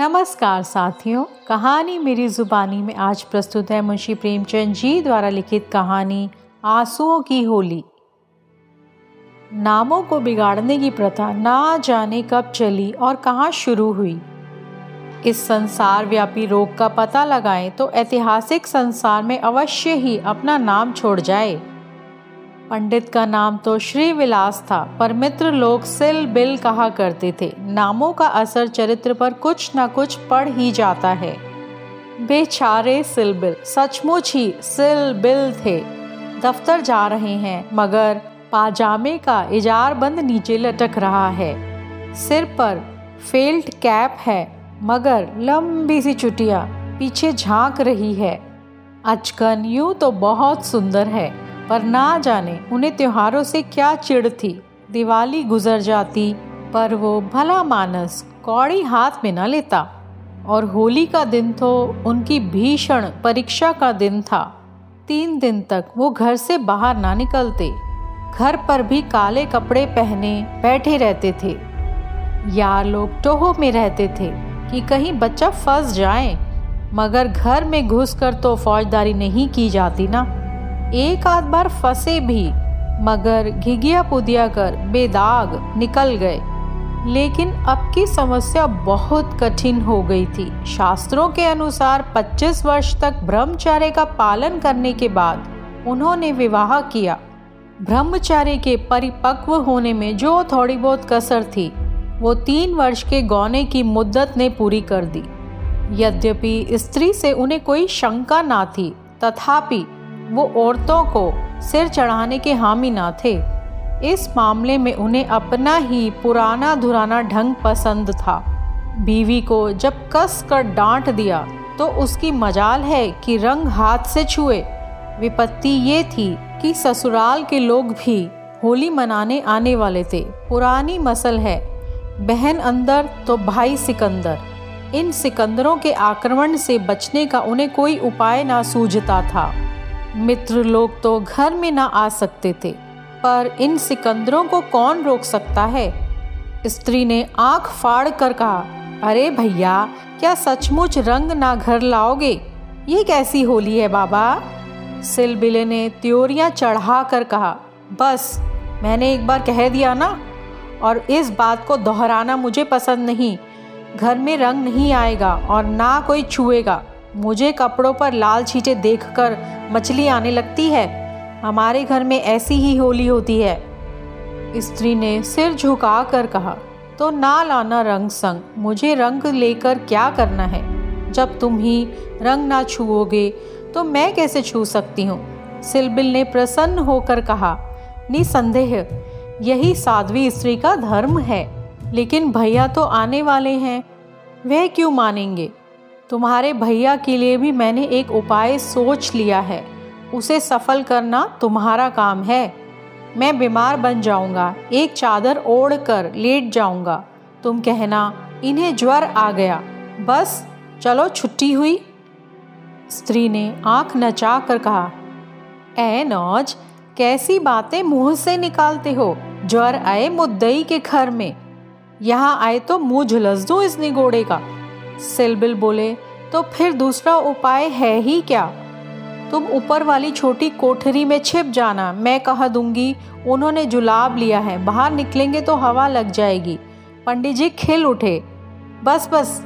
नमस्कार साथियों, कहानी मेरी जुबानी में आज प्रस्तुत है मुंशी प्रेमचंद जी द्वारा लिखित कहानी, आंसुओं की होली। नामों को बिगाड़ने की प्रथा ना जाने कब चली और कहाँ शुरू हुई। इस संसार व्यापी रोग का पता लगाएँ तो ऐतिहासिक संसार में अवश्य ही अपना नाम छोड़ जाए। पंडित का नाम तो श्री विलास था, पर मित्र लोग सिल बिल कहा करते थे। नामों का असर चरित्र पर कुछ न कुछ पड़ ही जाता है। बेचारे सिलबिल सचमुच ही सिल बिल थे। दफ्तर जा रहे हैं, मगर पाजामे का इजार बंद नीचे लटक रहा है। सिर पर फेल्ट कैप है, मगर लंबी सी चुटिया पीछे झाँक रही है। अचकन यूँ तो बहुत सुंदर है। पर ना जाने उन्हें त्योहारों से क्या चिढ़ थी। दिवाली गुजर जाती, पर वो भला मानस कौड़ी हाथ में न लेता। और होली का दिन तो उनकी भीषण परीक्षा का दिन था। तीन दिन तक वो घर से बाहर ना निकलते। घर पर भी काले कपड़े पहने बैठे रहते थे। यार लोग टोहो में रहते थे कि कहीं बच्चा फंस जाए। मगर घर में घुसकर तो फौजदारी नहीं की जाती ना। एक आध बार फंसे भी, मगर घिघिया पुदिया कर बेदाग निकल गए। लेकिन अब की समस्या बहुत कठिन हो गई थी। शास्त्रों के अनुसार 25 वर्ष तक ब्रह्मचार्य का पालन करने के बाद उन्होंने विवाह किया। ब्रह्मचार्य के परिपक्व होने में जो थोड़ी बहुत कसर थी, वो तीन वर्ष के गौने की मुद्दत ने पूरी कर दी। यद्यपि स्त्री से उन्हें कोई शंका ना थी, तथापि वो औरतों को सिर चढ़ाने के हामी ना थे। इस मामले में उन्हें अपना ही पुराना धुराना ढंग पसंद था। बीवी को जब कस कर डांट दिया तो उसकी मजाल है कि रंग हाथ से छुए। विपत्ति ये थी कि ससुराल के लोग भी होली मनाने आने वाले थे। पुरानी मसल है, बहन अंदर तो भाई सिकंदर। इन सिकंदरों के आक्रमण से बचने का उन्हें कोई उपाय ना सूझता था। मित्र लोग तो घर में ना आ सकते थे, पर इन सिकंदरों को कौन रोक सकता है? स्त्री ने आँख फाड़ कर कहा, अरे भैया, क्या सचमुच रंग ना घर लाओगे? ये कैसी होली है बाबा? सिलबिले ने त्योरियाँ चढ़ा कर कहा, बस, मैंने एक बार कह दिया ना, और इस बात को दोहराना मुझे पसंद नहीं। घर में रंग नहीं आएगा और ना कोई छुएगा। मुझे कपड़ों पर लाल छींटे देखकर मछली आने लगती है। हमारे घर में ऐसी ही होली होती है। स्त्री ने सिर झुका कर कहा तो ना लाना रंग संग, मुझे रंग लेकर क्या करना है? जब तुम ही रंग ना छुओगे तो मैं कैसे छू सकती हूँ? सिलबिल ने प्रसन्न होकर कहा, निसंदेह, यही साध्वी स्त्री का धर्म है। लेकिन भैया तो आने वाले हैं, वह क्यों मानेंगे? तुम्हारे भैया के लिए भी मैंने एक उपाय सोच लिया है। उसे सफल करना तुम्हारा काम है। मैं बीमार बन जाऊँगा। एक चादर ओढ़ कर लेट जाऊँगा। तुम कहना, इन्हें ज्वर आ गया। बस, चलो छुट्टी हुई। स्त्री ने आँख नचा कर कहा ए नौज, कैसी बातें मुँह से निकालते हो? ज्वर आए मुद्दई के घर में। यहाँ आए तो मुँह झुलस दो इस निगोड़े का। सिलबिल बोले तो फिर दूसरा उपाय है ही क्या? तुम ऊपर वाली छोटी कोठरी में छिप जाना, मैं कह दूँगी, उन्होंने जुलाब लिया है, बाहर निकलेंगे तो हवा लग जाएगी। पंडित जी खिल उठे, बस बस,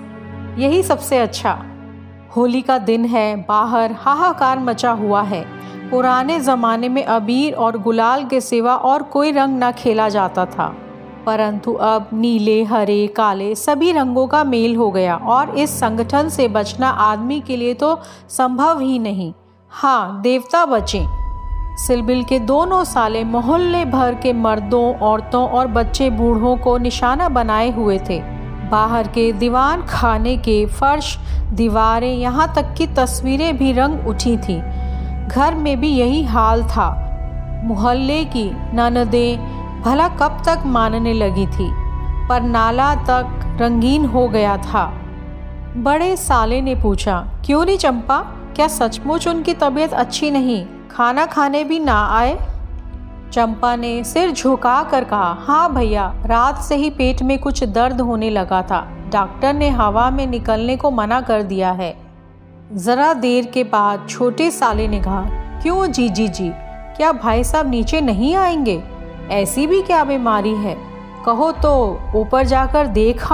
यही सबसे अच्छा। होली का दिन है, बाहर हाहाकार मचा हुआ है। पुराने ज़माने में अबीर और गुलाल के सिवा और कोई रंग ना खेला जाता था। परंतु अब नीले, हरे, काले सभी रंगों का मेल हो गया और इस संगठन से बचना आदमी के लिए तो संभव ही नहीं। हाँ देवता बचे। सिलबिल के दोनों साले मोहल्ले भर के मर्दों, औरतों और बच्चे बूढ़ों को निशाना बनाए हुए थे। बाहर के दीवान खाने के फर्श, दीवारें, यहाँ तक की तस्वीरें भी रंग उठी थीं। घर में भी यही हाल था। मोहल्ले की ननदें भला कब तक मानने लगी थी, पर नाला तक रंगीन हो गया था। बड़े साले ने पूछा, क्यों नहीं चंपा? क्या सचमुच उनकी तबीयत अच्छी नहीं? खाना खाने भी ना आए? चंपा ने सिर झुका कर कहा हाँ भैया, रात से ही पेट में कुछ दर्द होने लगा था। डॉक्टर ने हवा में निकलने को मना कर दिया है। ज़रा देर के बाद छोटे साले ने कहा, क्यों जी जी जी? क्या भाई साहब नीचे नहीं आएँगे? ऐसी भी क्या बीमारी है? कहो तो ऊपर जाकर देख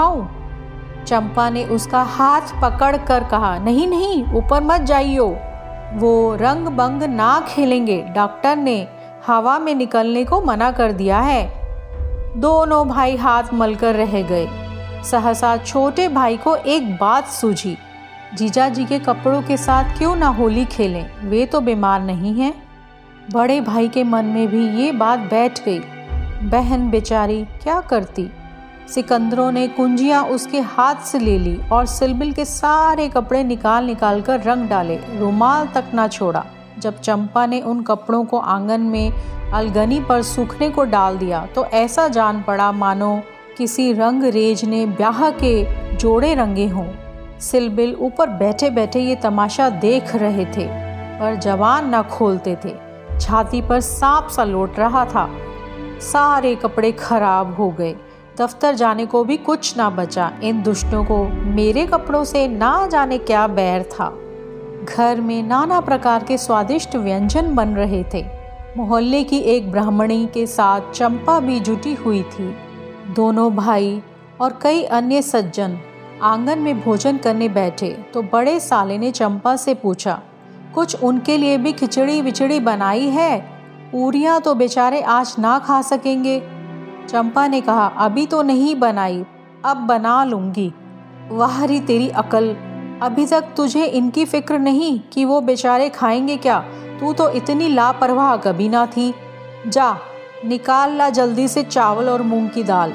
चंपा ने उसका हाथ पकड़ कर कहा, नहीं नहीं, ऊपर मत जाइयो। वो रंग बंग ना खेलेंगे। डॉक्टर ने हवा में निकलने को मना कर दिया है। दोनों भाई हाथ मलकर रह गए। सहसा छोटे भाई को एक बात सूझी। जीजा जी के कपड़ों के साथ क्यों ना होली खेलें? वे तो बीमार नहीं हैं। बड़े भाई के मन में भी ये बात बैठ गई। बहन बेचारी क्या करती? सिकंदरों ने कुंजियाँ उसके हाथ से ले ली और सिलबिल के सारे कपड़े निकाल निकाल कर रंग डाले। रुमाल तक ना छोड़ा। जब चंपा ने उन कपड़ों को आँगन में अलगनी पर सूखने को डाल दिया तो ऐसा जान पड़ा मानो किसी रंग रेज ने ब्याह के जोड़े रंगे हों। सिलबिल ऊपर बैठे बैठे ये तमाशा देख रहे थे, पर जवान न खोलते थे। छाती पर सांप सा लौट रहा था। सारे कपड़े खराब हो गए। दफ्तर जाने को भी कुछ ना बचा। इन दुष्टों को मेरे कपड़ों से ना जाने क्या बैर था। घर में नाना प्रकार के स्वादिष्ट व्यंजन बन रहे थे। मोहल्ले की एक ब्राह्मणी के साथ चंपा भी जुटी हुई थी। दोनों भाई और कई अन्य सज्जन आँगन में भोजन करने बैठे तो बड़े साले ने चंपा से पूछा कुछ उनके लिए भी खिचड़ी विचड़ी बनाई है। पूरियाँ तो बेचारे आज ना खा सकेंगे। चंपा ने कहा, अभी तो नहीं बनाई, अब बना लूँगी। वाह री तेरी अकल। अभी तक तुझे इनकी फ़िक्र नहीं कि वो बेचारे खाएँगे क्या? तू तो इतनी लापरवाह कभी ना थी। जा, निकाल ला जल्दी से चावल और मूंग की दाल।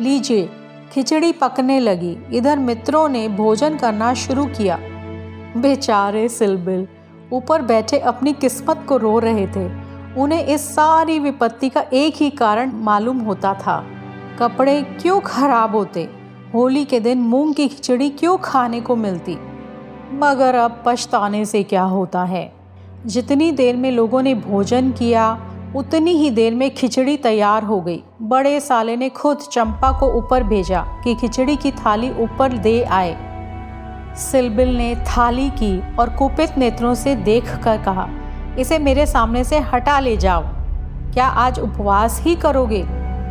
लीजिए। खिचड़ी पकने लगी। इधर मित्रों ने भोजन करना शुरू किया। बेचारे सिलबिल। ऊपर बैठे अपनी किस्मत को रो रहे थे। उन्हें इस सारी विपत्ति का एक ही कारण मालूम होता था। कपड़े क्यों खराब होते? होली के दिन मूंग की खिचड़ी क्यों खाने को मिलती? मगर अब पछताने से क्या होता है? जितनी देर में लोगों ने भोजन किया, उतनी ही देर में खिचड़ी तैयार हो गई। बड़े साले ने खुद चंपा को ऊपर भेजा कि खिचड़ी की थाली ऊपर दे आए। सिलबिल ने थाली की और कुपित नेत्रों से देख कर कहा, इसे मेरे सामने से हटा ले जाओ। क्या आज उपवास ही करोगे?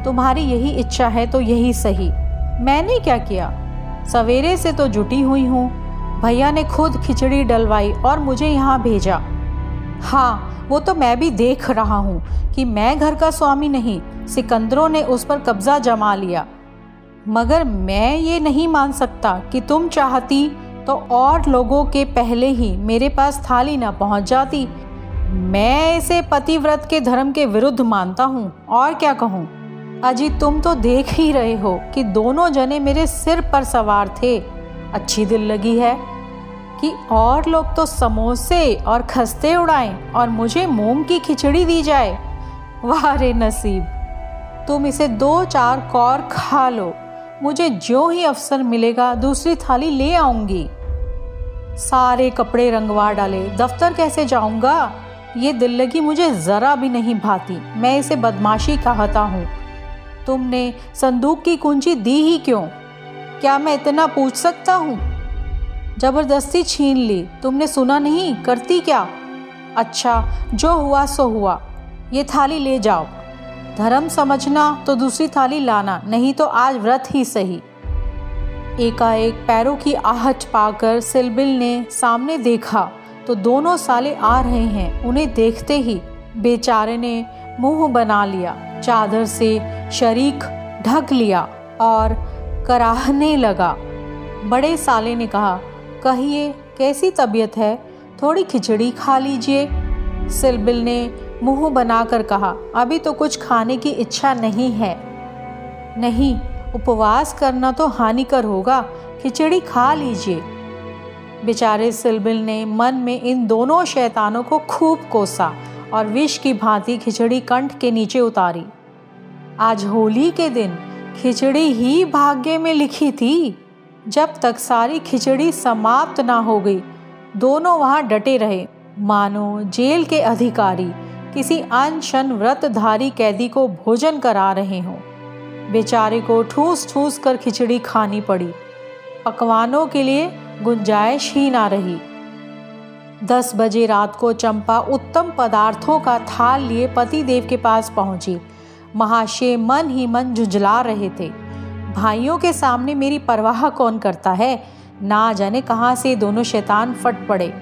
तुम्हारी यही इच्छा है तो यही सही। मैंने क्या किया? सवेरे से तो जुटी हुई हूँ। भैया ने खुद खिचड़ी डलवाई और मुझे यहाँ भेजा। हाँ वो तो मैं भी देख रहा हूँ कि मैं घर का स्वामी नहीं, सिकंदरों ने उस पर कब्जा जमा लिया। मगर मैं ये नहीं मान सकता कि तुम चाहती तो और लोगों के पहले ही मेरे पास थाली न पहुँच जाती। मैं इसे पतिव्रत के धर्म के विरुद्ध मानता हूँ। और क्या कहूँ? अजी तुम तो देख ही रहे हो कि दोनों जने मेरे सिर पर सवार थे। अच्छी दिल लगी है कि और लोग तो समोसे और खस्ते उड़ाएँ और मुझे मूंग की खिचड़ी दी जाए। वाह रे नसीब, तुम इसे दो चार कौर खा लो। मुझे जो ही अवसर मिलेगा, दूसरी थाली ले आऊँगी। सारे कपड़े रंगवा डाले। दफ्तर कैसे जाऊँगा? ये दिल लगी मुझे ज़रा भी नहीं भाती। मैं इसे बदमाशी कहता हूँ। तुमने संदूक की कुंजी दी ही क्यों? क्या मैं इतना पूछ सकता हूँ? ज़बरदस्ती छीन ली। तुमने सुना नहीं? करती क्या? अच्छा जो हुआ सो हुआ। ये थाली ले जाओ। धर्म समझना तो दूसरी थाली लाना, नहीं तो आज व्रत ही सही। एकाएक पैरों की आहट पाकर सिलबिल ने सामने देखा तो दोनों साले आ रहे हैं, उन्हें देखते ही बेचारे ने मुँह बना लिया, चादर से शरीक ढक लिया और कराहने लगा। बड़े साले ने कहा, कहिए, कैसी तबीयत है? थोड़ी खिचड़ी खा लीजिए। सिलबिल ने मुँह बनाकर कहा, अभी तो कुछ खाने की इच्छा नहीं है। नहीं उपवास करना तो हानिकर होगा। खिचड़ी खा लीजिए। बेचारे सिलबिल ने मन में इन दोनों शैतानों को खूब कोसा और विष की भांति खिचड़ी कंठ के नीचे उतारी। आज होली के दिन खिचड़ी ही भाग्य में लिखी थी। जब तक सारी खिचड़ी समाप्त ना हो गई, दोनों वहाँ डटे रहे। मानो जेल के अधिकारी किसी अनशन व्रतधारी कैदी को भोजन करा रहे हों। बेचारे को ठूस ठूस कर खिचड़ी खानी पड़ी। पकवानों के लिए गुंजाइश ही ना रही। दस बजे रात को चंपा उत्तम पदार्थों का थाल लिए पति देव के पास पहुँची। महाशय मन ही मन जुझला रहे थे। भाइयों के सामने मेरी परवाह कौन करता है? ना जाने कहाँ से दोनों शैतान फट पड़े।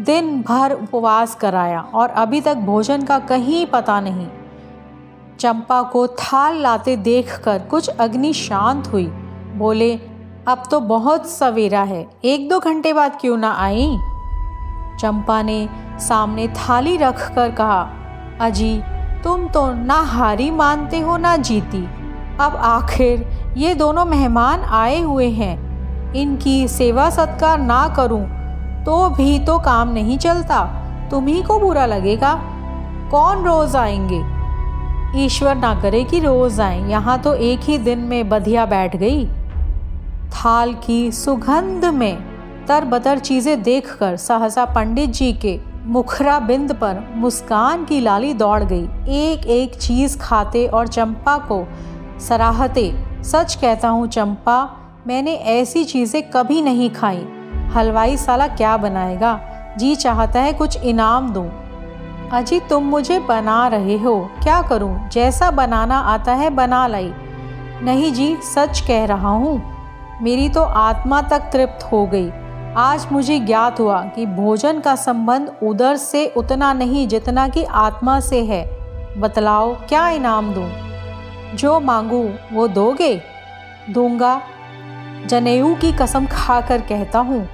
दिन भर उपवास कराया और अभी तक भोजन का कहीं पता नहीं। चंपा को थाल लाते देखकर कुछ अग्नि शांत हुई। बोले, अब तो बहुत सवेरा है, एक दो घंटे बाद क्यों ना आई? चंपा ने सामने थाली रख कर कहा, अजी, तुम तो ना हारी मानते हो ना जीती। अब आखिर ये दोनों मेहमान आए हुए हैं। इनकी सेवा सत्कार ना करूँ तो भी तो काम नहीं चलता। तुम्ही को बुरा लगेगा। कौन रोज आएँगे? ईश्वर ना करे कि रोज आए। यहाँ तो एक ही दिन में बधिया बैठ गई। थाल की सुगंध में तर बतर चीज़ें देखकर सहसा पंडित जी के मुखरा बिंद पर मुस्कान की लाली दौड़ गई। एक एक चीज़ खाते और चंपा को सराहते, सच कहता हूँ, चंपा, मैंने ऐसी चीज़ें कभी नहीं खाई। हलवाई साला क्या बनाएगा? जी चाहता है कुछ इनाम दूँ। अजी तुम मुझे बना रहे हो। क्या करूँ? जैसा बनाना आता है बना लाई। नहीं जी, सच कह रहा हूँ। मेरी तो आत्मा तक तृप्त हो गई। आज मुझे ज्ञात हुआ कि भोजन का संबंध उधर से उतना नहीं जितना कि आत्मा से है। बतलाओ, क्या इनाम दूँ? जो मांगू, वो दोगे? दूँगा। जनेऊ की कसम खाकर कहता हूँ,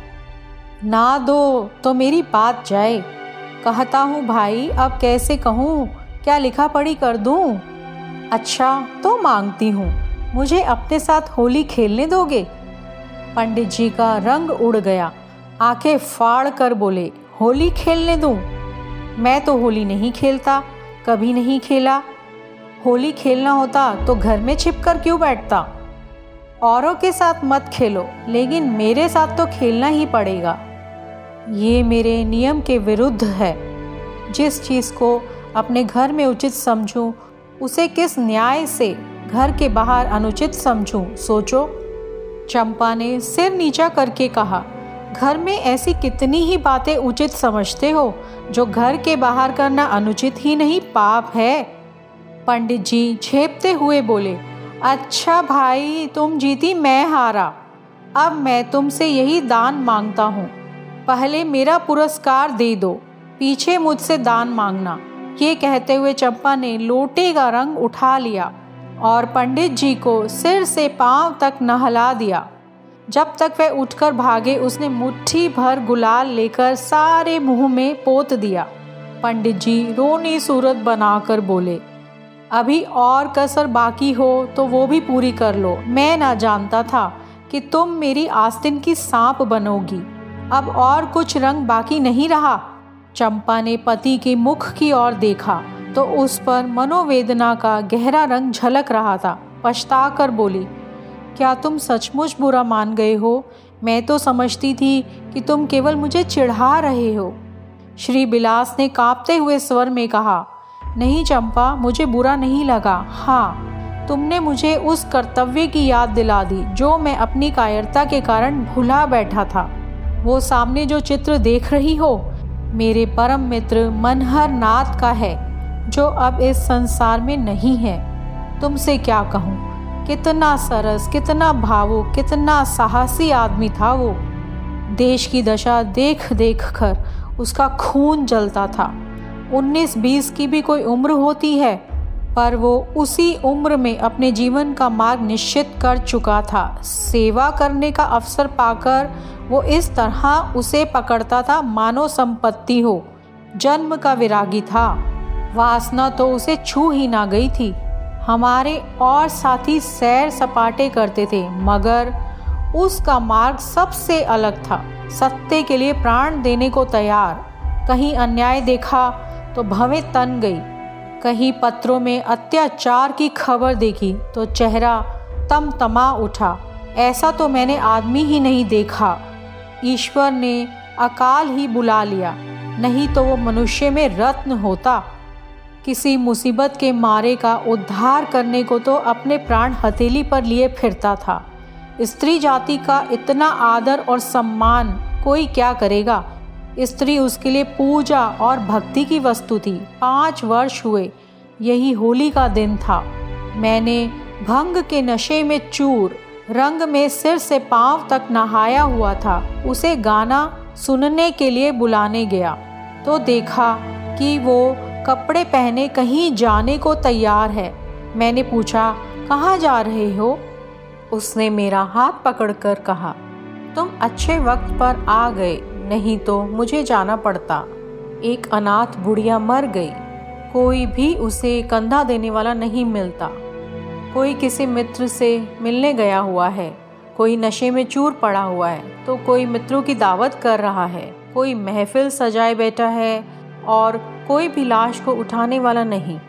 ना दो तो मेरी बात जाए। कहता हूँ, भाई, अब कैसे कहूँ? क्या लिखा पढ़ी कर दूँ? अच्छा तो मांगती हूँ। मुझे अपने साथ होली खेलने दोगे? पंडित जी का रंग उड़ गया। आँखें फाड़ कर बोले, होली खेलने दूँ? मैं तो होली नहीं खेलता, कभी नहीं खेला। होली खेलना होता तो घर में छिप कर क्यों बैठता? औरों के साथ मत खेलो, लेकिन मेरे साथ तो खेलना ही पड़ेगा। ये मेरे नियम के विरुद्ध है। जिस चीज़ को अपने घर में उचित समझूं, उसे किस न्याय से घर के बाहर अनुचित समझूं, सोचो। चंपा ने सिर नीचा करके कहा, घर में ऐसी कितनी ही बातें उचित समझते हो, जो घर के बाहर करना अनुचित ही नहीं, पाप है। पंडित जी झेपते हुए बोले अच्छा भाई, तुम जीती मैं हारा। अब मैं तुमसे यही दान माँगता हूँ। पहले मेरा पुरस्कार दे दो, पीछे मुझसे दान मांगना। ये कहते हुए चंपा ने लोटे का रंग उठा लिया और पंडित जी को सिर से पाँव तक नहला दिया। जब तक वह उठकर भागे, उसने मुट्ठी भर गुलाल लेकर सारे मुँह में पोत दिया। पंडित जी रोनी सूरत बनाकर बोले, अभी और कसर बाकी हो तो वो भी पूरी कर लो। मैं ना जानता था कि तुम मेरी आस्तीन की सांप बनोगी। अब और कुछ रंग बाकी नहीं रहा। चंपा ने पति के मुख की ओर देखा तो उस पर मनोवेदना का गहरा रंग झलक रहा था। पछता कर बोली, क्या तुम सचमुच बुरा मान गए हो? मैं तो समझती थी कि तुम केवल मुझे चिढ़ा रहे हो। श्री बिलास ने कांपते हुए स्वर में कहा, नहीं चंपा, मुझे बुरा नहीं लगा। हाँ तुमने मुझे उस कर्तव्य की याद दिला दी, जो मैं अपनी कायरता के कारण भुला बैठा था। वो सामने जो चित्र देख रही हो, मेरे परम मित्र मनहर नाथ का है, जो अब इस संसार में नहीं है। तुमसे क्या कहूँ? कितना सरस, कितना भावुक, कितना साहसी आदमी था वो। देश की दशा देख देख कर उसका खून जलता था। उन्नीस बीस की भी कोई उम्र होती है पर वो उसी उम्र में अपने जीवन का मार्ग निश्चित कर चुका था। सेवा करने का अवसर पाकर वो इस तरह उसे पकड़ता था, मानो संपत्ति हो। जन्म का विरागी था। वासना तो उसे छू ही ना गई थी। हमारे और साथी सैर सपाटे करते थे, मगर उसका मार्ग सबसे अलग था। सत्य के लिए प्राण देने को तैयार। कहीं अन्याय देखा तो भवें तन गई। कहीं पत्रों में अत्याचार की खबर देखी तो चेहरा तम तमा उठा। ऐसा तो मैंने आदमी ही नहीं देखा। ईश्वर ने अकाल ही बुला लिया, नहीं तो वो मनुष्य में रत्न होता। किसी मुसीबत के मारे का उद्धार करने को तो अपने प्राण हथेली पर लिए फिरता था। स्त्री जाति का इतना आदर और सम्मान कोई क्या करेगा? स्त्री उसके लिए पूजा और भक्ति की वस्तु थी। पाँच वर्ष हुए, यही होली का दिन था। मैंने भंग के नशे में चूर, रंग में सिर से पाँव तक नहाया हुआ था। उसे गाना सुनने के लिए बुलाने गया। तो देखा कि वो कपड़े पहने कहीं जाने को तैयार है। मैंने पूछा, कहाँ जा रहे हो? उसने मेरा हाथ पकड़कर कहा, तुम अच्छे वक्त पर आ गए। नहीं तो मुझे जाना पड़ता। एक अनाथ बुढ़िया मर गई। कोई भी उसे कंधा देने वाला नहीं मिलता। कोई किसी मित्र से मिलने गया हुआ है। कोई नशे में चूर पड़ा हुआ है। तो कोई मित्रों की दावत कर रहा है। कोई महफिल सजाए बैठा है और कोई भी लाश को उठाने वाला नहीं।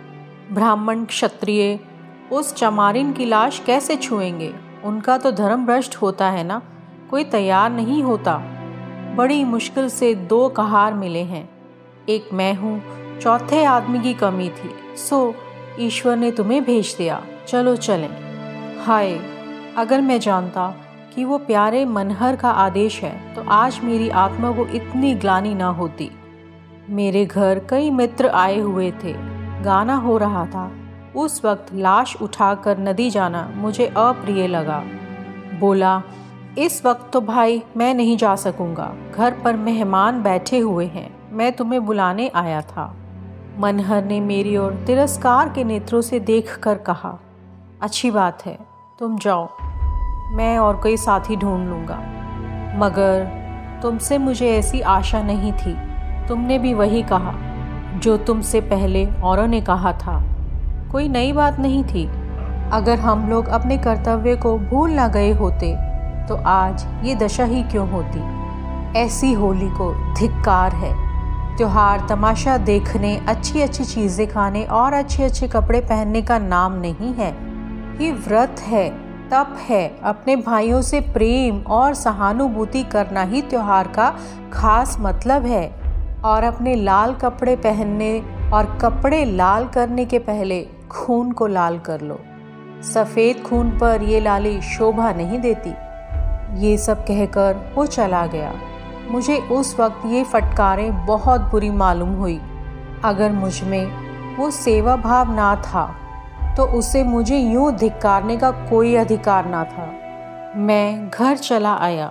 ब्राह्मण क्षत्रिय, उस चमारिन की लाश कैसे छुएँगे? उनका तो धर्म भ्रष्ट होता है ना? कोई तैयार नहीं होता। बड़ी मुश्किल से दो कहार मिले हैं। एक मैं हूँ, चौथे आदमी की कमी थी। सो, ईश्वर ने तुम्हें भेज दिया। चलो चलें। हाय, अगर मैं जानता कि वो प्यारे मनहर का आदेश है तो आज मेरी आत्मा को इतनी ग्लानी ना होती। मेरे घर कई मित्र आए हुए थे। गाना हो रहा था। उस वक्त लाश उठाकर नदी जाना मुझे अप्रिय लगा। बोला इस वक्त तो भाई मैं नहीं जा सकूँगा। घर पर मेहमान बैठे हुए हैं। मैं तुम्हें बुलाने आया था। मनहर ने मेरी ओर तिरस्कार के नेत्रों से देख कर कहा, अच्छी बात है, तुम जाओ। मैं और कोई साथी ढूंढ लूँगा। मगर तुमसे मुझे ऐसी आशा नहीं थी। तुमने भी वही कहा, जो तुमसे पहले औरों ने कहा था। कोई नई बात नहीं थी। अगर हम लोग अपने कर्तव्य को भूल ना गए होते तो आज ये दशा ही क्यों होती? ऐसी होली को धिक्कार है। त्यौहार तमाशा देखने अच्छी अच्छी चीज़ें खाने और अच्छे अच्छे कपड़े पहनने का नाम नहीं है। ये व्रत है, तप है। अपने भाइयों से प्रेम और सहानुभूति करना ही त्यौहार का खास मतलब है। और अपने लाल कपड़े पहनने और कपड़े लाल करने के पहले खून को लाल कर लो। सफ़ेद खून पर ये लाली शोभा नहीं देती। ये सब कहकर वो चला गया। मुझे उस वक्त ये फटकारें बहुत बुरी मालूम हुई। अगर मुझमें वो सेवा भाव ना था तो उसे मुझे यूँ धिक्कारने का कोई अधिकार ना था। मैं घर चला आया,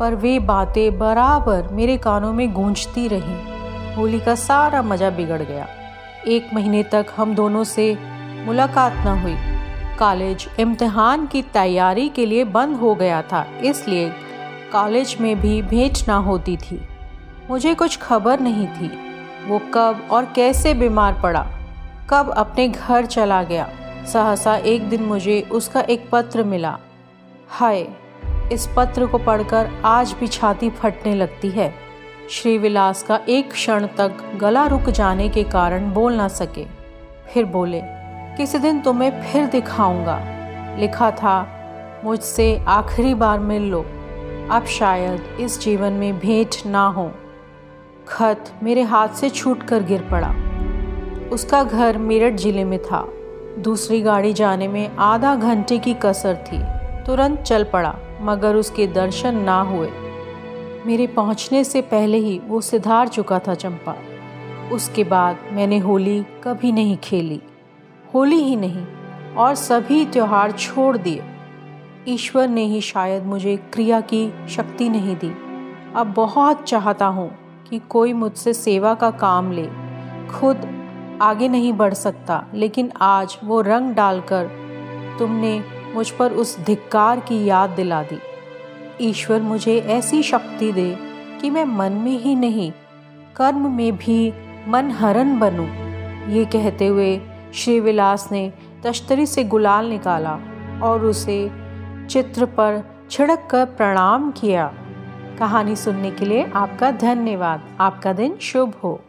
पर वे बातें बराबर मेरे कानों में गूंजती रहीं। होली का सारा मज़ा बिगड़ गया। एक महीने तक हम दोनों से मुलाकात न हुई। कॉलेज इम्तिहान की तैयारी के लिए बंद हो गया था, इसलिए कॉलेज में भी भेंट ना होती थी। मुझे कुछ खबर नहीं थी, वो कब और कैसे बीमार पड़ा, कब अपने घर चला गया। सहसा एक दिन मुझे उसका एक पत्र मिला। हाय, इस पत्र को पढ़कर आज भी छाती फटने लगती है। श्रीविलास का एक क्षण तक गला रुक जाने के कारण बोल ना सके। फिर बोले किसी दिन तुम्हें फिर दिखाऊँगा। लिखा था, मुझसे आखिरी बार मिल लो। अब शायद इस जीवन में भेंट ना हो। खत मेरे हाथ से छूट कर गिर पड़ा। उसका घर मेरठ ज़िले में था। दूसरी गाड़ी जाने में आधा घंटे की कसर थी। तुरंत चल पड़ा, मगर उसके दर्शन ना हुए। मेरे पहुँचने से पहले ही वो सिधार चुका था चंपा। उसके बाद मैंने होली कभी नहीं खेली। होली ही नहीं, और सभी त्योहार छोड़ दिए। ईश्वर ने ही शायद मुझे क्रिया की शक्ति नहीं दी। अब बहुत चाहता हूँ कि कोई मुझसे सेवा का काम ले। खुद आगे नहीं बढ़ सकता, लेकिन आज वो रंग डालकर तुमने मुझ पर उस धिक्कार की याद दिला दी। ईश्वर मुझे ऐसी शक्ति दे कि मैं मन में ही नहीं, कर्म में भी मन हरण बनूं। ये कहते हुए श्री विलास ने तश्तरी से गुलाल निकाला और उसे चित्र पर छिड़क कर प्रणाम किया। कहानी सुनने के लिए आपका धन्यवाद। आपका दिन शुभ हो।